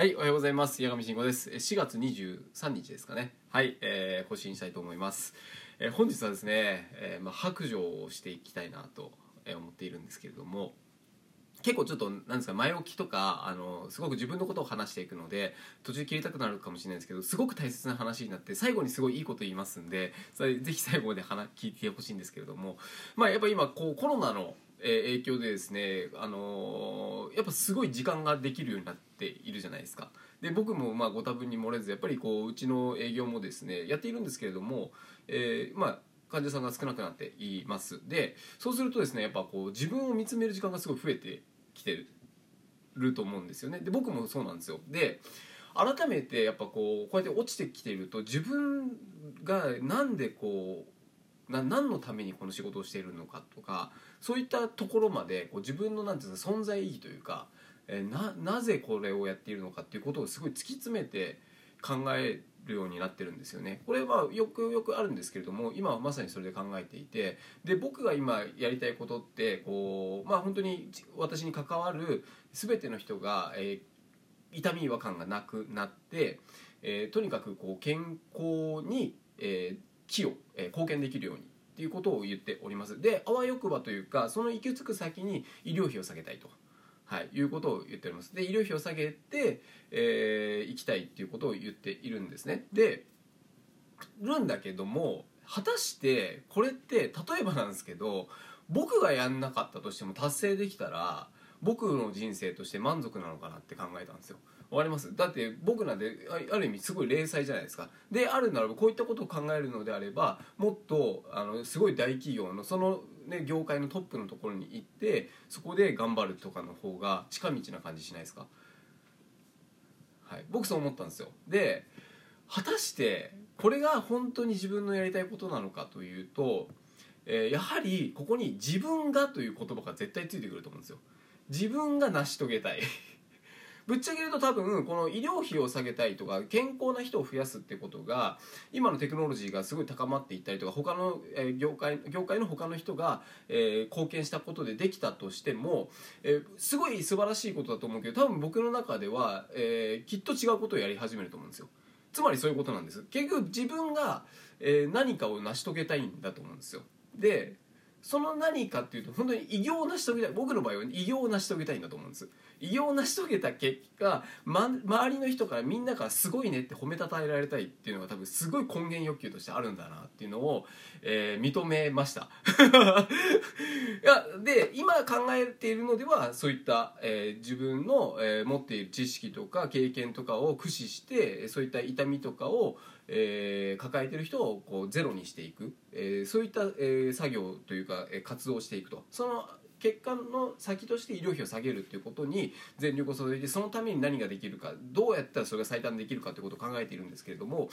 はい、おはようございます。八神慎吾です。4月23日ですかね。はい、えー、更新したいと思います。えー本日はですね、えーまあ、白状をしていきたいなと思っているんですけれども、結構ちょっとなんですか前置きとかあのすごく自分のことを話していくので途中切りたくなるかもしれないですけどすごく大切な話になって最後にすごいいいこと言いますんでそれぜひ最後まで話聞いてほしいんですけれどもまあやっぱ今こうコロナのえ影響でですね、あのーやっぱすごい時間ができるようになっているじゃないですか。で僕もまあご多分に漏れずやっぱりこううちの営業もですねやっているんですけれども、えーまあ患者さんが少なくなっています。でそうするとですねやっぱこう自分を見つめる時間がすごい増えてきてると思うんですよね。で僕もそうなんですよ。で改めてやっぱこうこうやって落ちてきてると自分がなんでこうな何のためにこの仕事をしているのかとかそういったところまでこう自分のなんていうの存在意義というか、えーななぜこれをやっているのかっていうことをすごい突き詰めて考えるようになってるんですよね。これはよくよくあるんですけれども今はまさにそれで考えていてで僕が今やりたいことってこうまあ本当に私に関わる全ての人が、えー痛み違和感がなくなって、えーとにかくこう健康に、えー、寄与、えー貢献できるようにっていうことを言っております。であわよくばというかその行き着く先に医療費を下げたいと、はい、いうことを言っております。で医療費を下げて、えー行きたいっていうことを言っているんですね。でるんだけども果たしてこれって例えばなんですけど僕がやんなかったとしても達成できたら僕の人生として満足なのかなって考えたんですよ。わります。だって僕なんてあある意味すごい零細じゃないですか。であるならばこういったことを考えるのであればもっとあのすごい大企業のその、ね、業界のトップのところに行ってそこで頑張るとかの方が近道な感じしないですか。はい。僕そう思ったんですよ。で果たしてこれが本当に自分のやりたいことなのかというと、えーやはりここに「自分が」という言葉が絶対ついてくると思うんですよ。自分が成し遂げたい。ぶっちゃけ言うと多分この医療費を下げたいとか健康な人を増やすってことが今のテクノロジーがすごい高まっていったりとか他の業界業界の他の人がえ貢献したことでできたとしてもえすごい素晴らしいことだと思うけど多分僕の中ではえきっと違うことをやり始めると思うんですよ。つまりそういうことなんです。結局自分がえ何かを成し遂げたいんだと思うんですよ。でその何かっていうと本当に偉業を成し遂げたい僕の場合は偉業を成し遂げたいんだと思うんです。偉業を成し遂げた結果、ま、周りの人からみんなからすごいねって褒めたたえられたいっていうのが多分すごい根源欲求としてあるんだなっていうのを、えー認めました。いやで今考えているのではそういった、えー自分の、えー持っている知識とか経験とかを駆使してそういった痛みとかを、えー抱えてる人をこうゼロにしていく、えーそういった、えー作業というか、えー活動をしていくと。その結果の先として医療費を下げるっていうことに全力を注いでそのために何ができるかどうやったらそれが最短できるかということを考えているんですけれども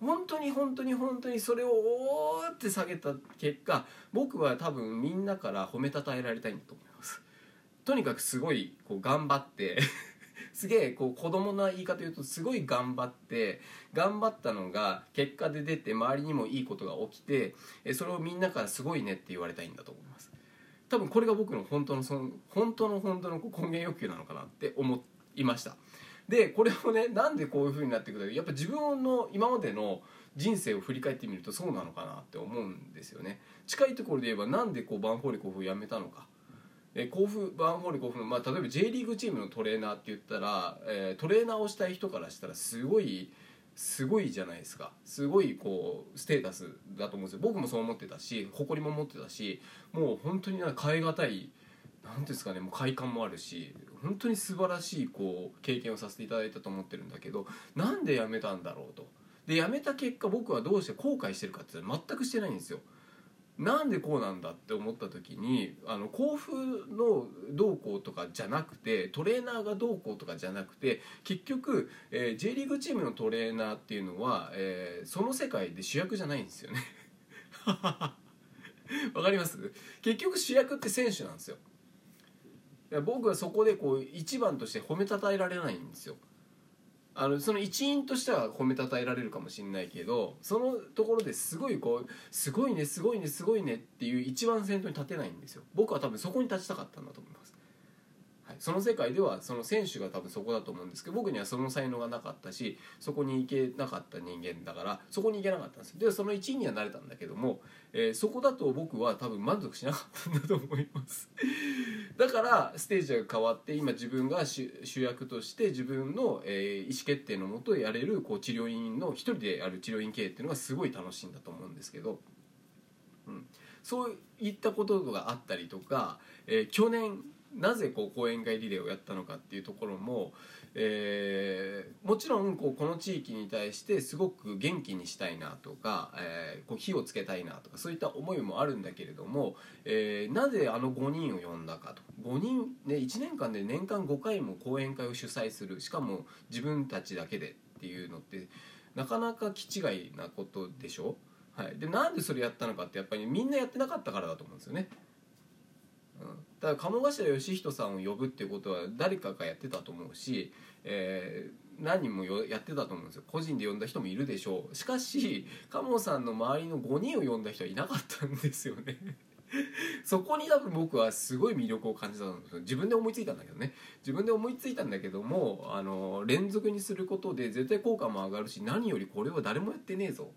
本当に本当に本当にそれをおーって下げた結果僕は多分みんなから褒めたたえられたいんだと思います。とにかくすごいこう頑張ってすげえこう子供な言い方言うとすごい頑張って頑張ったのが結果で出て周りにもいいことが起きてそれをみんなからすごいねって言われたいんだと思います。多分これが僕の本当のその本当の本当の根源欲求なのかなって思いました。でこれをねなんでこういう風になっていくかやっぱ自分の今までの人生を振り返ってみるとそうなのかなって思うんですよね。近いところで言えばなんでこうバンフォーレ甲府を辞めたのか。え甲府バンフォーレ甲府の、まあ、例えば J リーグチームのトレーナーって言ったら、えートレーナーをしたい人からしたらすごいすごいじゃないですか。すごいこうステータスだと思うんですよ。僕もそう思ってたし誇りも持ってたしもう本当になんか変え難いなんていうんですかねもう快感もあるし本当に素晴らしいこう経験をさせていただいたと思ってるんだけどなんで辞めたんだろうと。で辞めた結果僕はどうして後悔してるかって全くしてないんですよ。なんでこうなんだって思った時にあの甲府のどうこうとかじゃなくてトレーナーがどうこうとかじゃなくて結局、えー J リーグチームのトレーナーっていうのは、えーその世界で主役じゃないんですよね。わかります？結局主役って選手なんですよ。僕はそこでこう一番として褒めたたえられないんですよ。あのその一員としては褒めたたえられるかもしれないけどそのところですごいこう「すごいねすごいねすごいね」っていう一番先頭に立てないんですよ。僕は多分そこに立ちたかったんだと思いますはい、その世界ではその選手が多分そこだと思うんですけど僕にはその才能がなかったしそこに行けなかった人間だからそこに行けなかったんですでその1位にはなれたんだけども、えー、そこだと僕は多分満足しなかったんだと思います。だからステージが変わって今自分が主役として自分の、えー、意思決定のもとやれるこう治療院の一人でやる治療院経営っていうのがすごい楽しいんだと思うんですけど、うん、そういったことがあったりとか、えー、去年なぜこう講演会リレーをやったのかっていうところも、えー、もちろんこうこの地域に対してすごく元気にしたいなとか、えー、こう火をつけたいなとかそういった思いもあるんだけれども、えー、なぜあの5人を呼んだかと。5人、ね、1年間で年間5回も講演会を主催する。しかも自分たちだけでっていうのってなかなか気違いなことでしょ？はい、でなんでそれやったのかってやっぱりみんなやってなかったからだと思うんですよね。だから鴨頭義人さんを呼ぶっていうことは誰かがやってたと思うし、えー、何人もやってたと思うんですよ。個人で呼んだ人もいるでしょう。しかし鴨さんの周りの5人を呼んだ人はいなかったんですよね。そこに多分僕はすごい魅力を感じたんですよ。自分で思いついたんだけどね。自分で思いついたんだけどもあの連続にすることで絶対効果も上がるし何よりこれは誰もやってねえぞ。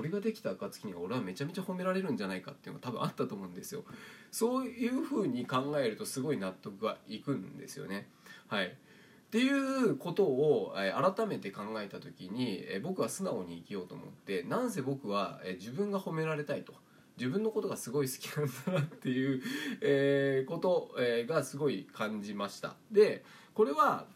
これができた暁には俺はめちゃめちゃ褒められるんじゃないかっていうのが多分あったと思うんですよ。そういうふうに考えるとすごい納得がいくんですよね。はい。っていうことを改めて考えた時に僕は素直に生きようと思ってなんせ僕は自分が褒められたいと。自分のことがすごい好きなんだなっていう、えことがすごい感じました。でこれは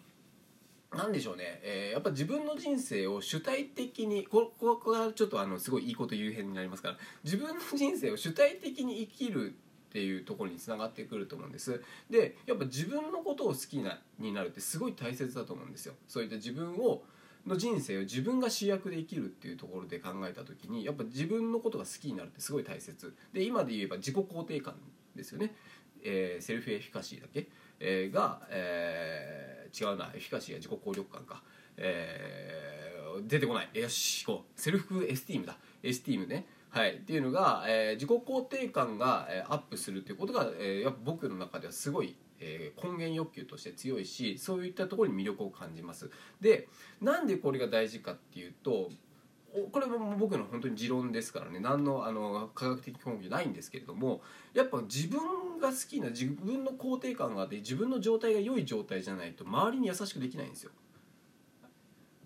なんでしょうね、えー、やっぱ自分の人生を主体的にこここがちょっとあのすごいいいこと言う編になりますから。自分の人生を主体的に生きるっていうところにつながってくると思うんです。でやっぱ自分のことを好きなになるってすごい大切だと思うんですよ。そういった自分をの人生を自分が主役で生きるっていうところで考えた時にやっぱ自分のことが好きになるってすごい大切。で今で言えば自己肯定感ですよね、えー、 self-efficacy だけ、えー、が、えー違うな。エフィカシーや自己効力感か、えー、出てこない。よしこう。 self-esteem だ。 esteem ね。はい、っていうのが、えー、自己肯定感が、えー、アップするっていうことが、えー、やっぱ僕の中ではすごい、えー、根源欲求として強いしそういったところに魅力を感じます。でなんでこれが大事かっていうとこれも僕の本当に持論ですからね何のあの科学的根拠ないんですけれどもやっぱ自分が好きな自分の肯定感があって自分の状態が良い状態じゃないと周りに優しくできないんですよ。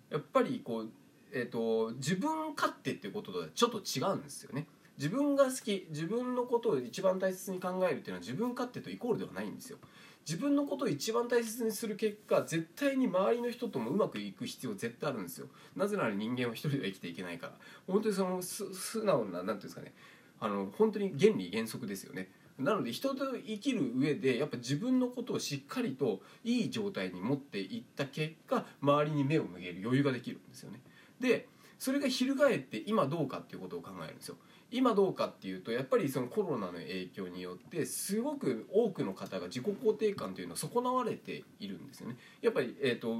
やっぱりこう、えーと、自分勝手っていうこととはちょっと違うんですよね。自分が好き自分のことを一番大切に考えるっていうのは自分勝手とイコールではないんですよ。自分のことを一番大切にする結果絶対に周りの人ともうまくいく必要絶対あるんですよ。なぜなら人間は一人では生きていけないから。本当にその素直な何ていうんですかね。あの本当に原理原則ですよね。なので人と生きる上でやっぱ自分のことをしっかりといい状態に持っていった結果周りに目を向ける余裕ができるんですよね。でそれが翻って今どうかっていうことを考えるんですよ。今どうかっていうとやっぱりそのコロナの影響によってすごく多くの方が自己肯定感というのを損なわれているんですよね。やっぱり、えーと、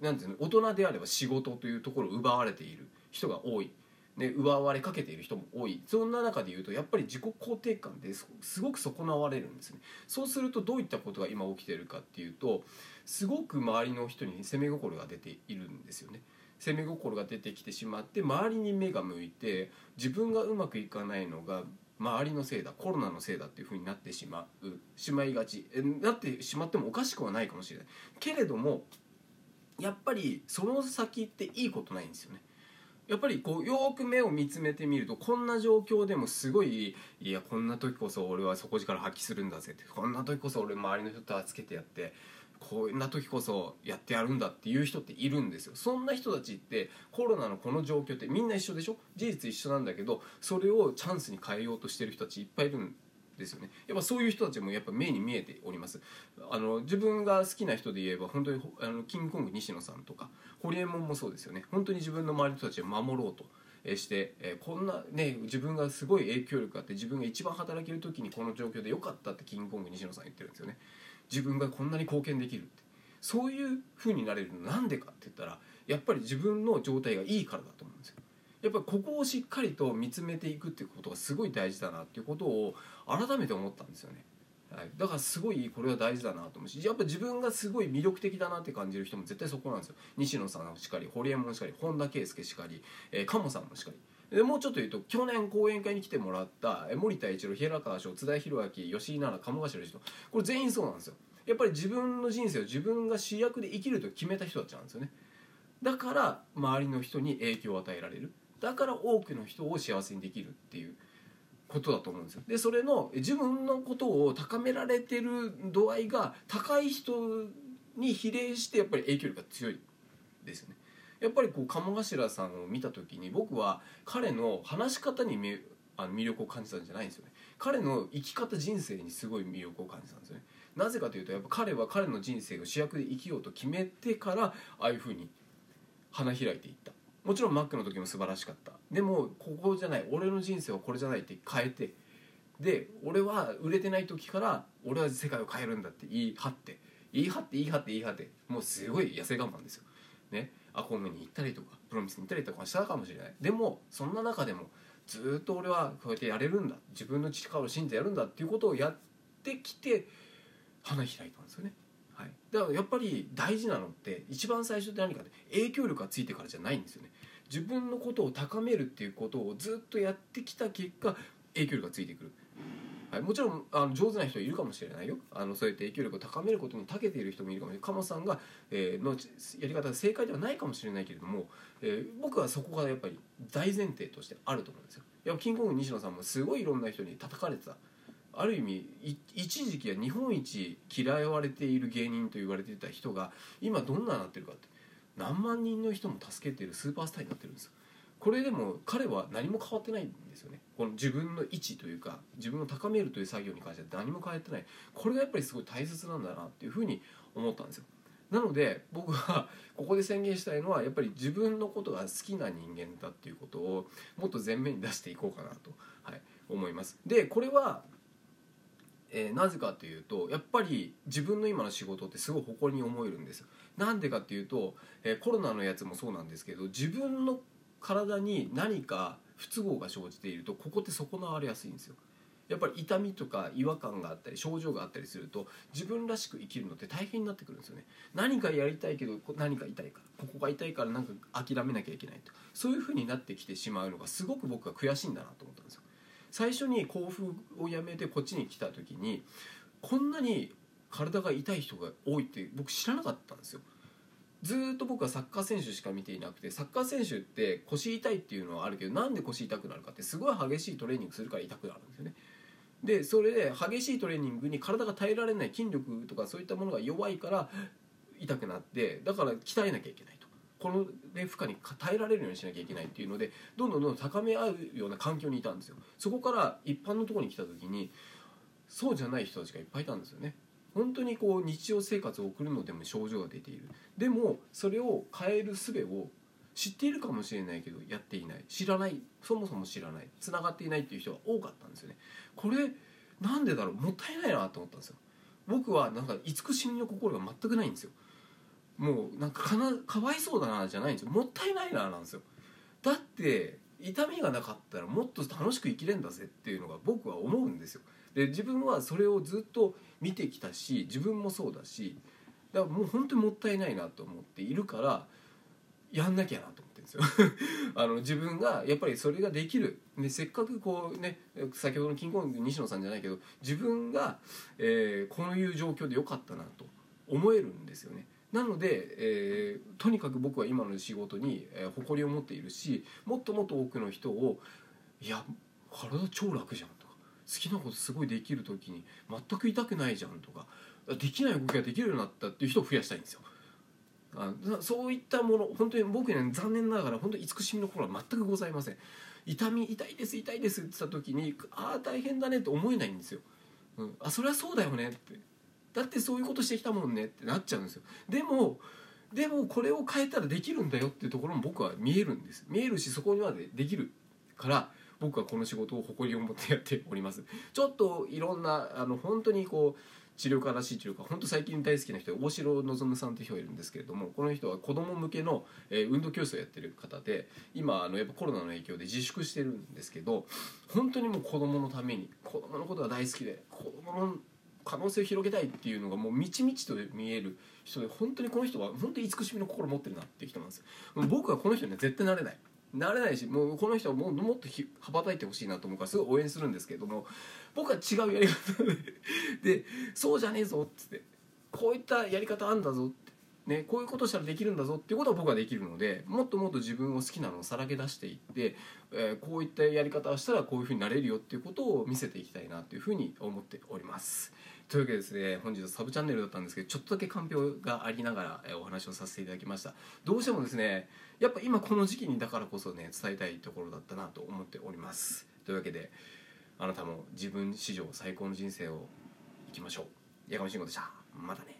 なんていうの大人であれば仕事というところを奪われている人が多い。ね、奪われかけている人も多いそんな中で言うとやっぱり自己肯定感ですごく損なわれるんですねそうするとどういったことが今起きてるかっていうとすごく周りの人に攻め心が出ているんですよね攻め心が出てきてしまって周りに目が向いて自分がうまくいかないのが周りのせいだコロナのせいだっていうふうになってしまうしまいがち。なってしまってもおかしくはないかもしれない。けれどもやっぱりその先っていいことないんですよね。やっぱりこうよく目を見つめてみるとこんな状況でもすごいいやこんな時こそ俺は底力発揮するんだぜってこんな時こそ俺周りの人と助けてやってこんな時こそやってやるんだっていう人っているんですよ。そんな人たちってコロナのこの状況ってみんな一緒でしょ？事実一緒なんだけどそれをチャンスに変えようとしてる人たちいっぱいいるんですよね。やっぱそういう人たちもやっぱ目に見えております。あの自分が好きな人で言えば本当にあのキングコング西野さんとかホリエモンもそうですよね。本当に自分の周りの人たちを守ろうとして、えこんなね自分がすごい影響力があって自分が一番働ける時にこの状況で良かったってキングコング西野さん言ってるんですよね。自分がこんなに貢献できるって。そういう風になれるの。なんでかって言ったらやっぱり自分の状態がいいからだと思うんですよ。やっぱりここをしっかりと見つめていくっていうことがすごい大事だなっていうことを改めて思ったんですよね。はい、だからすごいこれは大事だなと思うしやっぱ自分がすごい魅力的だなって感じる人も絶対そこなんですよ。西野さんしかり堀江門しかり本田圭佑しかり、えー、鴨さんもしかり。でもうちょっと言うと去年講演会に来てもらった森田一郎平川翔津田博明吉井奈々鴨頭人これ全員そうなんですよ。やっぱり自分の人生を自分が主役で生きると決めた人たちなんですよね。だから周りの人に影響を与えられる。だから多くの人を幸せにできるっていうことだと思うんですよ。でそれの自分のことを高められてる度合いが高い人に比例してやっぱり影響力が強いですよね。やっぱりこう鴨頭さんを見た時に僕は彼の話し方にめあの魅力を感じたんじゃないんですよね。彼の生き方人生にすごい魅力を感じたんですよね。なぜかというとやっぱ彼は彼の人生を主役で生きようと決めてからああいうふうに花開いていった。もちろんマックの時も素晴らしかった。でもここじゃない俺の人生はこれじゃないって変えてで俺は売れてない時から俺は世界を変えるんだって言い張って言い張って言い張って言い張ってもうすごい痩せ我慢ですよ。ね。アコメに行ったりとかプロミスに行ったりとかしたかもしれない。でもそんな中でもずっと俺はこうやってやれるんだ。自分の力を信じてやるんだっていうことをやってきて花開いたんですよね。はい、だからやっぱり大事なのって一番最初って何かって影響力がついてからじゃないんですよね。自分のことを高めるっていうことをずっとやってきた結果影響力がついてくる、はい、もちろんあの上手な人いるかもしれないよ。あのそうやって影響力を高めることに長けている人もいるかもしれない。鴨さんが、えー、のやり方が正解ではないかもしれないけれども、えー、僕はそこがやっぱり大前提としてあると思うんですよ。いやキングコング西野さんもすごいいろんな人に叩かれてた。ある意味一時期は日本一嫌われている芸人と言われていた人が今どんななってるかって何万人の人も助けているスーパースターになってるんですよ。これでも彼は何も変わってないんですよね。この自分の位置というか自分を高めるという作業に関しては何も変えてない。これがやっぱりすごい大切なんだなっていうふうに思ったんですよ。なので僕は ここで宣言したいのはやっぱり自分のことが好きな人間だっていうことをもっと前面に出していこうかなと、はい、思います。でこれはえー、なぜかというとやっぱり自分の今の仕事ってすごい誇りに思えるんですなんでかっていうと、えー、コロナのやつもそうなんですけど自分の体に何か不都合が生じているとここって損なわれやすいんですよ。やっぱり痛みとか違和感があったり症状があったりすると自分らしく生きるのって大変になってくるんですよね。何かやりたいけど何か痛いからここが痛いからなんか諦めなきゃいけないと。そういうふうになってきてしまうのがすごく僕は悔しいんだなと思ったんですよ。最初に甲府を辞めてこっちに来た時にこんなに体が痛い人が多いって僕知らなかったんですよ。ずっと僕はサッカー選手しか見ていなくてサッカー選手って腰痛いっていうのはあるけどなんで腰痛くなるかってすごい激しいトレーニングするから痛くなるんですよね。でそれで激しいトレーニングに体が耐えられない筋力とかそういったものが弱いから痛くなってだから鍛えなきゃいけないと。この、ね、負荷に耐えられるようにしなきゃいけないっていうのでどんどんどんどん高め合うような環境にいたんですよ。そこから一般のところに来た時にそうじゃない人たちがいっぱいいたんですよね。本当にこう日常生活を送るのでも症状が出ている。でもそれを変える術を知っているかもしれないけどやっていない。知らない。そもそも知らない。つながっていないっていう人が多かったんですよね。これなんでだろう。もったいないなと思ったんですよ。僕はなんか慈しみの心が全くないんですよ。もうなんかかなかわいそうだなじゃないんですよ。もったいないななんですよ。だって痛みがなかったらもっと楽しく生きれんだぜっていうのが僕は思うんですよ。で自分はそれをずっと見てきたし自分もそうだしだからもう本当にもったいないなと思っているからやんなきゃなと思ってるんですよ。あの自分がやっぱりそれができる。でせっかくこうね先ほどのキンコン西野さんじゃないけど自分が、えー、こういう状況でよかったなと思えるんですよね。なので、えー、とにかく僕は今の仕事に、えー、誇りを持っているしもっともっと多くの人を「いや体超楽じゃん」「好きなことすごいできる時に全く痛くないじゃん」とか「できない動きができるようになった」っていう人を増やしたいんですよ。あそういったもの本当に僕には残念ながら本当に慈しみの心は全くございません。痛み痛いです痛いですって言った時にああ大変だねって思えないんですよ、うん、あそれはそうだよねって。だってそういうことしてきたもんねってなっちゃうんですよ。でもでもこれを変えたらできるんだよっていうところも僕は見えるんです。見えるしそこにまでできるから僕はこの仕事を誇りを持ってやっております。ちょっといろんなあの本当にこう治療家らしい治療家本当最近大好きな人大城望さんという人がいるんですけれどもこの人は子ども向けの、えー、運動教室をやってる方で今あのやっぱコロナの影響で自粛してるんですけど本当にもう子どものために子どものことが大好きで子どもの可能性を広げたいっていうのがもうみちみちと見える人で本当にこの人は本当に慈しみの心を持ってるなっていう人なんです。僕はこの人には絶対なれない。なれないしもうこの人はももっと羽ばたいてほしいなと思うからすごい応援するんですけども僕は違うやり方ででそうじゃねえぞっつってこういったやり方あんだぞってね、こういうことしたらできるんだぞっていうことは僕はできるのでもっともっと自分を好きなのをさらけ出していって、えーこういったやり方をしたらこういうふうになれるよっていうことを見せていきたいなというふうに思っております。というわけでですね本日はサブチャンネルだったんですけどちょっとだけかんぴょうがありながらお話をさせていただきました。どうしてもですねやっぱ今この時期にだからこそね伝えたいところだったなと思っております。というわけであなたも自分史上最高の人生を生きましょう。矢上慎吾でした。またね。